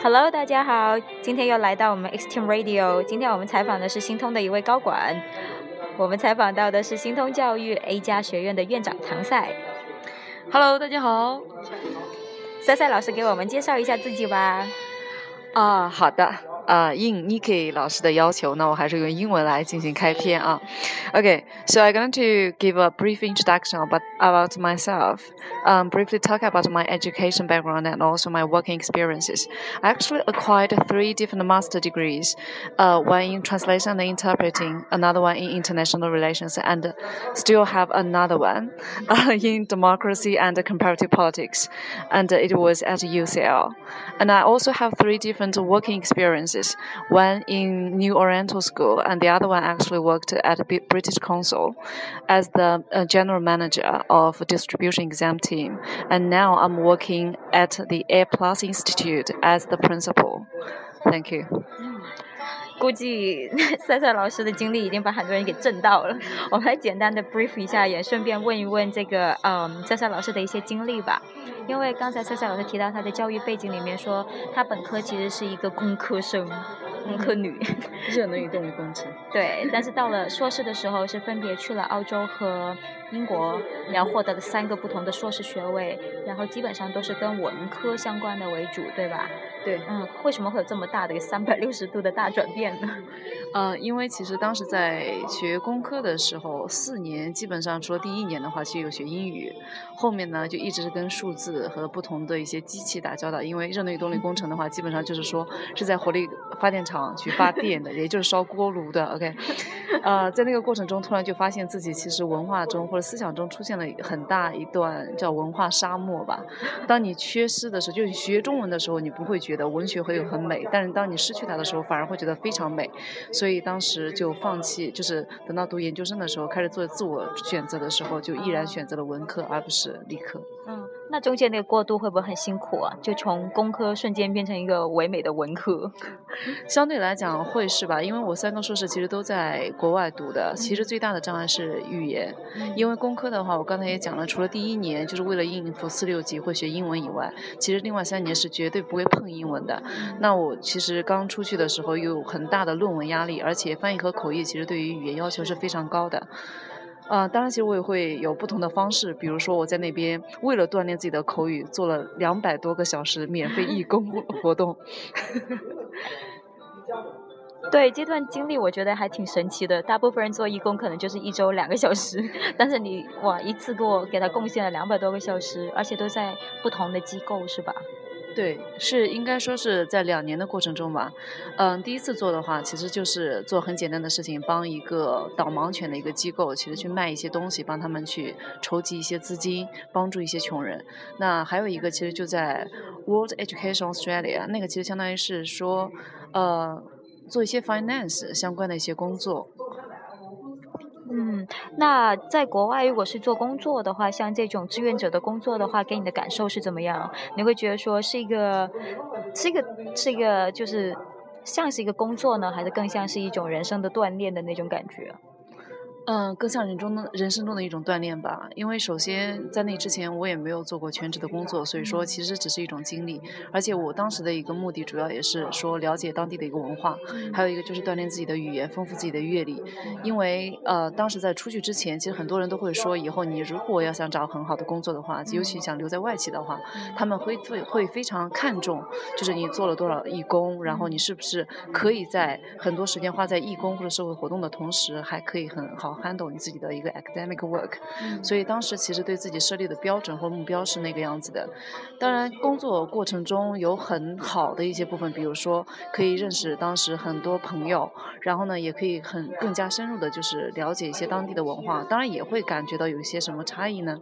Hello，大家好，今天又来到我们 Extreme Radio。今天我们采访的是新通的一位高管，我们采访到的是新通教育 A 加学院的院长唐赛。Hello，大家好，赛赛老师给我们介绍一下自己吧。啊，好的。啊，应 Niki 老师的要求，那我还是用英文来进行开篇啊。Okay, so I'm going to give a brief introduction about about myself. Um, briefly talk about my education background and also my working experiences. I actually acquired three different master degrees, uh, one in translation and interpreting, another one in international relations, and still have another one uh, in democracy and comparative politics, and it was at UCL. And I also have three different working experiences one in New Oriental School, and the other one actually worked at British Council as the uh, general manager of distribution exam team. And now I'm working at the A Plus Institute as the principal. Thank you. 估计赛赛老师的经历已经把很多人给震到了。我们来简单的 brief 一下，也顺便问一问这个嗯赛赛老师的一些经历吧。因为刚才赛赛老师提到他的教育背景里面说，他本科其实是一个工科生，工科女，热能与动力工程。对，但是到了硕士的时候，是分别去了澳洲和英国，然后获得了三个不同的硕士学位，然后基本上都是跟文科相关的为主，对吧？对，嗯，为什么会有这么大的一个 三百六十度的大转变呢？呃，因为其实当时在学工科的时候，四年基本上除了第一年的话，其实有学英语，后面呢就一直是跟数字和不同的一些机器打交道。因为热能与动力工程的话，基本上就是说是在火力发电厂去发电的，也就是烧锅炉的。OK，呃，在那个过程中，突然就发现自己其实文化中或者思想中出现了很大一段叫文化沙漠吧。当你缺失的时候，就是学中文的时候，你不会觉得。文学会有很美，但是当你失去它的时候，反而会觉得非常美。所以当时就放弃，就是等到读研究生的时候，开始做自我选择的时候，就毅然选择了文科而不是理科。嗯，那中间那个过渡会不会很辛苦啊？就从工科瞬间变成一个唯美的文科？相对来讲会是吧？因为我三个硕士其实都在国外读的，其实最大的障碍是语言。因为工科的话，我刚才也讲了，除了第一年就是为了应付四六级会学英文以外，其实另外三年是绝对不会碰英文的。那我其实刚出去的时候有很大的论文压力，而且翻译和口译其实对于语言要求是非常高的。啊，当然，其实我也会有不同的方式，比如说我在那边为了锻炼自己的口语，做了两百多个小时免费义工活 动。对这段经历，我觉得还挺神奇的。大部分人做义工可能就是一周两个小时，但是你哇，一次给我给他贡献了两百多个小时，而且都在不同的机构，是吧？对，是应该说是在两年的过程中吧。嗯，第一次做的话，其实就是做很简单的事情，帮一个导盲犬的一个机构，其实去卖一些东西，帮他们去筹集一些资金，帮助一些穷人。那还有一个，其实就在 World Education Australia，那个其实相当于是说，呃，做一些 finance 相关的一些工作。嗯，那在国外如果是做工作的话，像这种志愿者的工作的话，给你的感受是怎么样？你会觉得说是一个，是一个，是一个，就是像是一个工作呢，还是更像是一种人生的锻炼的那种感觉？嗯，更像人中的人生中的一种锻炼吧。因为首先在那之前我也没有做过全职的工作，所以说其实只是一种经历。而且我当时的一个目的主要也是说了解当地的一个文化，还有一个就是锻炼自己的语言，丰富自己的阅历。因为呃，当时在出去之前，其实很多人都会说，以后你如果要想找很好的工作的话，尤其想留在外企的话，他们会会会非常看重，就是你做了多少义工，然后你是不是可以在很多时间花在义工或者社会活动的同时，还可以很好。Handle 你自己的一个 academic work，所以当时其实对自己设立的标准或目标是那个样子的。当然，工作过程中有很好的一些部分，比如说可以认识当时很多朋友，然后呢，也可以很更加深入的，就是了解一些当地的文化。当然，也会感觉到有一些什么差异呢？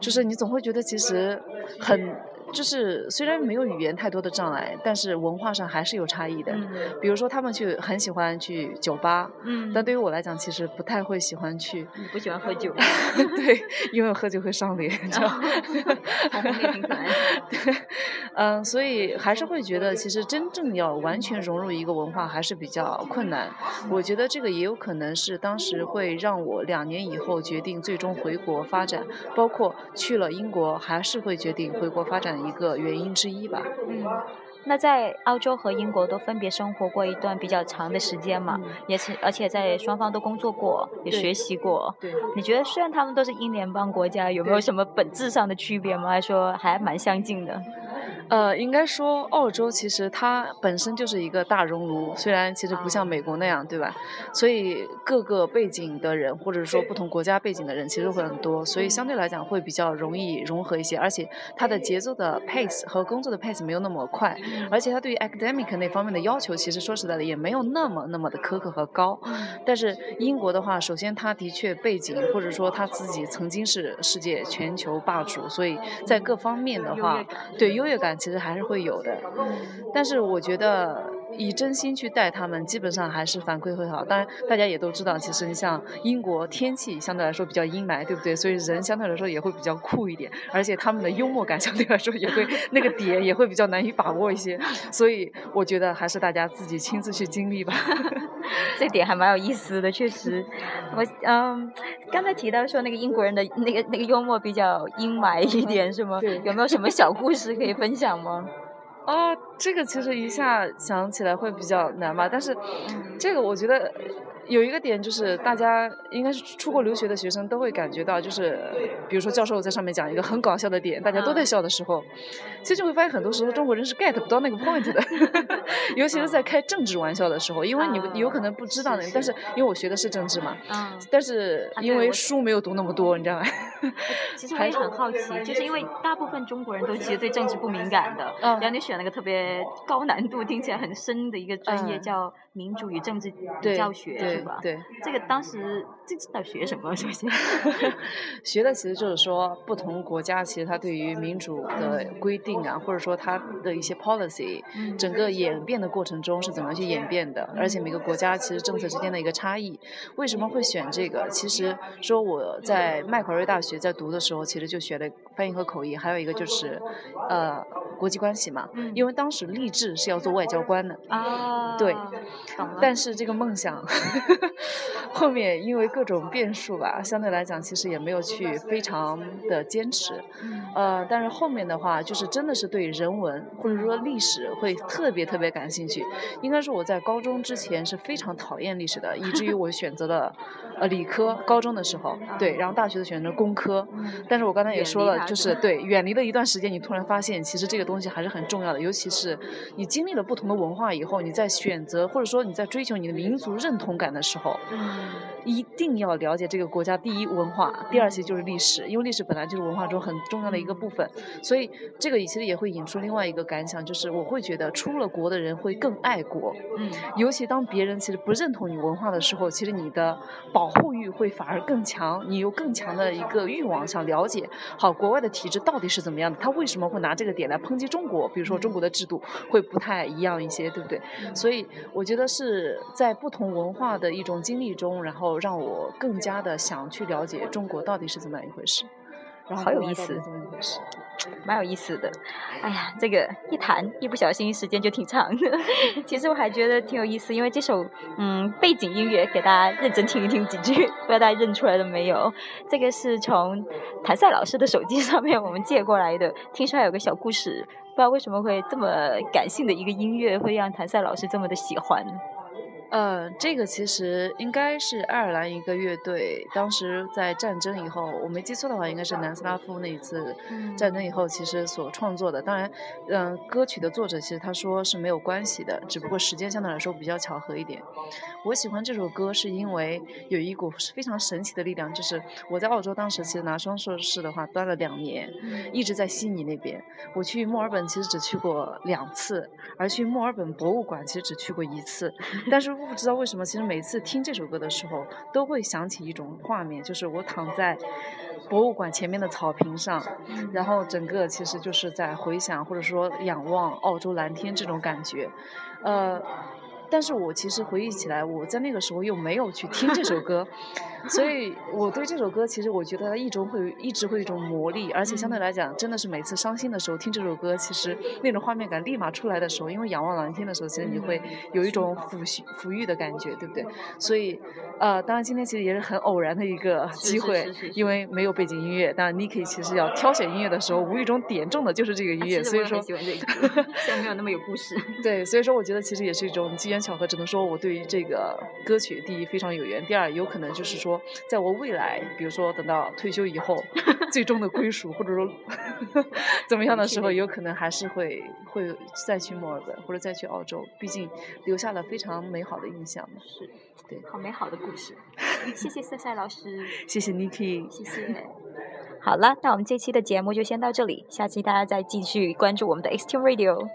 就是你总会觉得其实很。就是虽然没有语言太多的障碍，但是文化上还是有差异的。嗯比如说，他们去很喜欢去酒吧，嗯但对于我来讲，其实不太会喜欢去。你不喜欢喝酒？对，因为喝酒会上脸，你知道。对，嗯，所以还是会觉得，其实真正要完全融入一个文化还是比较困难。我觉得这个也有可能是当时会让我两年以后决定最终回国发展，包括去了英国，还是会决定回国发展。一个原因之一吧。嗯，那在澳洲和英国都分别生活过一段比较长的时间嘛，也是而且在双方都工作过，也学习过。对。你觉得虽然他们都是英联邦国家，有没有什么本质上的区别吗？还是说还蛮相近的？呃，应该说澳洲其实它本身就是一个大熔炉，虽然其实不像美国那样，对吧？所以各个背景的人，或者说不同国家背景的人，其实会很多，所以相对来讲会比较容易融合一些。而且它的节奏的 pace 和工作的 pace 没有那么快，而且它对于 academic 那方面的要求，其实说实在的也没有那么那么的苛刻和高。但是英国的话，首先它的确背景，或者说他自己曾经是世界全球霸主，所以在各方面的话，对优越感。其实还是会有的，但是我觉得以真心去带他们，基本上还是反馈会好。当然，大家也都知道，其实你像英国天气相对来说比较阴霾，对不对？所以人相对来说也会比较酷一点，而且他们的幽默感相对来说也会那个点也会比较难以把握一些。所以我觉得还是大家自己亲自去经历吧。这点还蛮有意思的，确实。我嗯，刚才提到说那个英国人的那个那个幽默比较阴霾一点，是吗？有没有什么小故事可以分享吗？哦，这个其实一下想起来会比较难吧，但是这个我觉得。有一个点就是，大家应该是出国留学的学生都会感觉到，就是比如说教授在上面讲一个很搞笑的点，大家都在笑的时候，其实就会发现很多时候中国人是 get 不到那个 point 的，尤其是在开政治玩笑的时候，因为你有可能不知道那个，但是因为我学的是政治嘛，但是因为书没有读那么多，你知道吗？其实我也很好奇，就是因为大部分中国人都其实对政治不敏感的，然后你选了个特别高难度、听起来很深的一个专业叫。民主与政治教学对，这个当时这知道学什么？首先，学的其实就是说，不同国家其实它对于民主的规定啊，或者说它的一些 policy，整个演变的过程中是怎么去演变的，而且每个国家其实政策之间的一个差异。为什么会选这个？其实说我在麦考瑞大学在读的时候，其实就学了翻译和口译，还有一个就是呃国际关系嘛，因为当时立志是要做外交官的啊，对。但是这个梦想 后面因为各种变数吧，相对来讲其实也没有去非常的坚持。呃，但是后面的话就是真的是对人文或者说历史会特别特别感兴趣。应该说我在高中之前是非常讨厌历史的，以至于我选择了呃理科。高中的时候，对，然后大学的选择工科。但是我刚才也说了，就是对远离了一段时间，你突然发现其实这个东西还是很重要的，尤其是你经历了不同的文化以后，你在选择或者说。说你在追求你的民族认同感的时候，一定要了解这个国家第一文化，第二其实就是历史，因为历史本来就是文化中很重要的一个部分。所以这个其实也会引出另外一个感想，就是我会觉得出了国的人会更爱国。嗯，尤其当别人其实不认同你文化的时候，其实你的保护欲会反而更强，你有更强的一个欲望想了解，好国外的体制到底是怎么样的，他为什么会拿这个点来抨击中国？比如说中国的制度会不太一样一些，对不对？所以我觉得。是在不同文化的一种经历中，然后让我更加的想去了解中国到底是怎么样一回事，然后好有意思，蛮有意思的。哎呀，这个一谈一不小心时间就挺长的。其实我还觉得挺有意思，因为这首嗯背景音乐给大家认真听一听几句，不知道大家认出来了没有？这个是从谭赛老师的手机上面我们借过来的，听说还有个小故事。不知道为什么会这么感性的一个音乐，会让谭赛老师这么的喜欢。呃，这个其实应该是爱尔兰一个乐队，当时在战争以后，我没记错的话，应该是南斯拉夫那一次战争以后，其实所创作的。当然，嗯，歌曲的作者其实他说是没有关系的，只不过时间相对来说比较巧合一点。我喜欢这首歌是因为有一股非常神奇的力量，就是我在澳洲当时其实拿双硕士的话，端了两年，一直在悉尼那边。我去墨尔本其实只去过两次，而去墨尔本博物馆其实只去过一次，但是。不知道为什么，其实每次听这首歌的时候，都会想起一种画面，就是我躺在博物馆前面的草坪上，然后整个其实就是在回想或者说仰望澳洲蓝天这种感觉。呃，但是我其实回忆起来，我在那个时候又没有去听这首歌，所以我对这首歌其实我觉得它一直会一直会有一种魔力，而且相对来讲，真的是每次伤心的时候听这首歌，其实那种画面感立马出来的时候，因为仰望蓝天的时候，其实你会有一种抚煦抚育的感觉，对不对？所以，呃，当然今天其实也是很偶然的一个机会，因为没有背景音乐，当然 Niki 其实要挑选音乐的时候，无意中点中的就是这个音乐，所以说，喜欢这个，虽然没有那么有故事。对，所以说我觉得其实也是一种机缘巧合，只能说我对于这个歌曲，第一非常有缘，第二有可能就是说，在我未来，比如说等到退休以后，最终的归属或者说 怎么样的时候，有可能还是会会再去墨尔本或者再去澳洲，毕竟留下了非常美好的印象嘛。是，对，好美好的故事。谢谢赛赛老师，谢谢 Niki，谢谢。好了，那我们这期的节目就先到这里，下期大家再继续关注我们的 Extreme Radio。